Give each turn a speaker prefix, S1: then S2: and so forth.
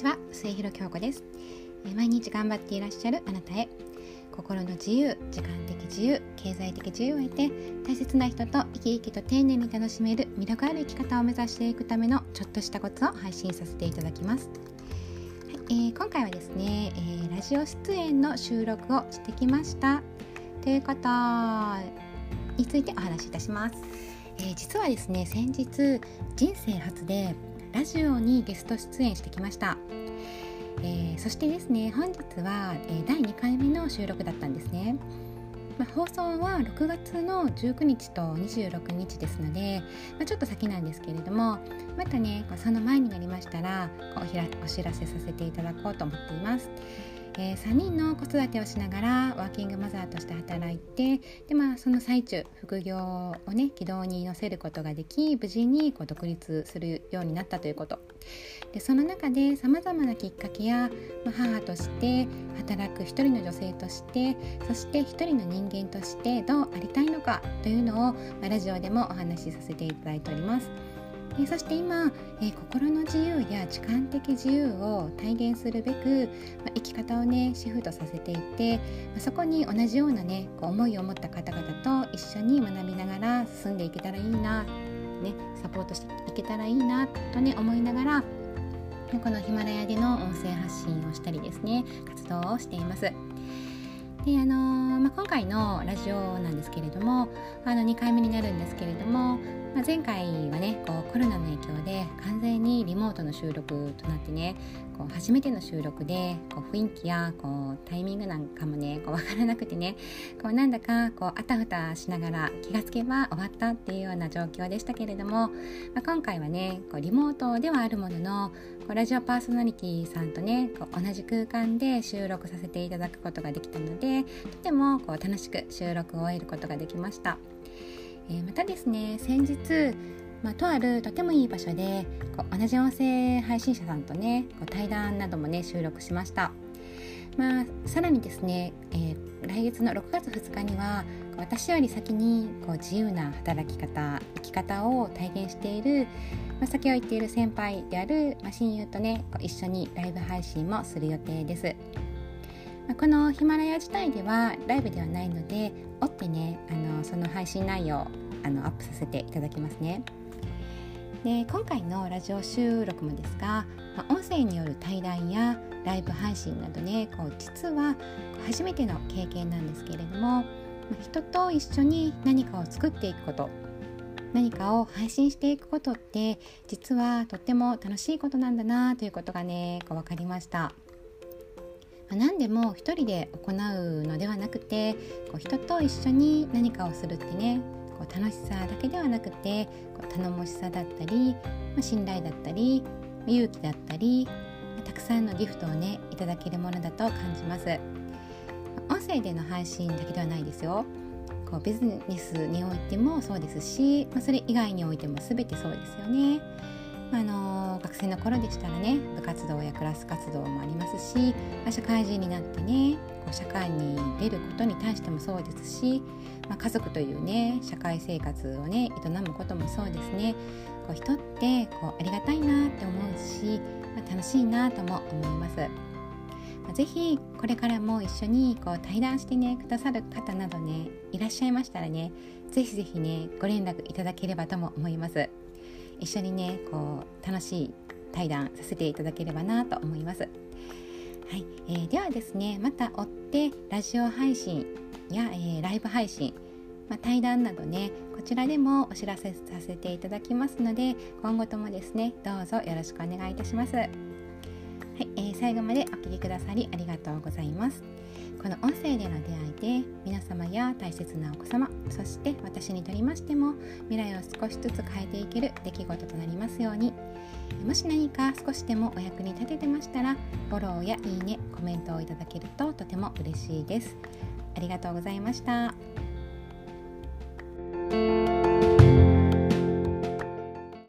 S1: ちは末広京子です。毎日頑張っていらっしゃるあなたへ。心の自由時間的自由経済的自由を得て大切な人と生き生きと丁寧に楽しめる魅力ある生き方を目指していくためのちょっとしたコツを配信させていただきます、はいえー、今回はですね、えー、ラジオ出演の収録をしてきました。ということについてお話しいたします、えー、実はですね先日人生初でラジオにゲスト出演してきました、えー、そしてですね本日は、えー、第2回目の収録だったんですね、まあ、放送は6月の19日と26日ですので、まあ、ちょっと先なんですけれどもまたねその前になりましたらお知らせさせていただこうと思っています。えー、3人の子育てをしながらワーキングマザーとして働いてで、まあ、その最中副業をね軌道に乗せることができ無事にこう独立するようになったということでその中でさまざまなきっかけや、まあ、母として働く一人の女性としてそして一人の人間としてどうありたいのかというのを、まあ、ラジオでもお話しさせていただいております。えそして今、え、心の自由や時間的自由を体現するべく、ま、生き方をねシフトさせていて、ま、そこに同じようなねこう思いを持った方々と一緒に学びながら進んでいけたらいいな、ね、サポートしていけたらいいなとね思いながらこのヒマラヤでの音声発信をしたりですね活動をしています。であのー、まあ、今回のラジオなんですけれどもあの2回目になるんですけれどもまあ、前回はねこうコロナの影響で完全にリモートの収録となってねこう初めての収録でこう雰囲気やこうタイミングなんかもねこう分からなくてねこうなんだかこうあたふたしながら気がつけば終わったっていうような状況でしたけれども、まあ、今回はねこうリモートではあるもののこうラジオパーソナリティさんとねこう同じ空間で収録させていただくことができたのでとてもこう楽しく収録を終えることができました。え、またですね先日まあ、とあるとてもいい場所でこう同じ音声配信者さんとねこう対談などもね収録しました、まあ、さらにですね、えー、来月の6月2日には私より先にこう自由な働き方生き方を体現している、まあ、先を言っている先輩である、まあ、親友とねこう一緒にライブ配信もする予定です。このヒマラヤ自体ではライブではないので追ってねのその配信内容あのアップさせていただきますね。で今回のラジオ収録もですが、まあ、音声による対談やライブ配信などねこう実は初めての経験なんですけれども、まあ、人と一緒に何かを作っていくこと何かを配信していくことって実はとっても楽しいことなんだなということがねこう分かりました。まあ何でも一人で行うのではなくてこう人と一緒に何かをするってねこう楽しさだけではなくてこう頼もしさだったり、まあ、信頼だったり勇気だったりたくさんのギフトをねいただけるものだと感じます。音声での配信だけではないですよ。こうビジネスにおいてもそうですし、まあ、それ以外においても全てそうですよね。あの学生の頃でしたらね部活動やクラス活動もありますし、ま、社会人になってねこう社会に出ることに対してもそうですし、まあ、家族というね社会生活をね営むこともそうですねこう人ってこうありがたいなって思うし、まあ、楽しいなとも思います。まあ、ぜひこれからも一緒にこう対談してねくださる方などねいらっしゃいましたらねぜひぜひねご連絡いただければとも思います。一緒にねこう楽しい対談させていただければなと思います。はい、えー、ではですねまた追ってラジオ配信や、えー、ライブ配信、まあ、対談などねこちらでもお知らせさせていただきますので今後ともですねどうぞよろしくお願いいたします。はい、えー、最後までお聴きくださりありがとうございます。この音声での出会いで皆様や大切なお子様そして私にとりましても未来を少しずつ変えていける出来事となりますように。もし何か少しでもお役に立ててましたらフォローやいいねコメントをいただけるととても嬉しいです。ありがとうございました。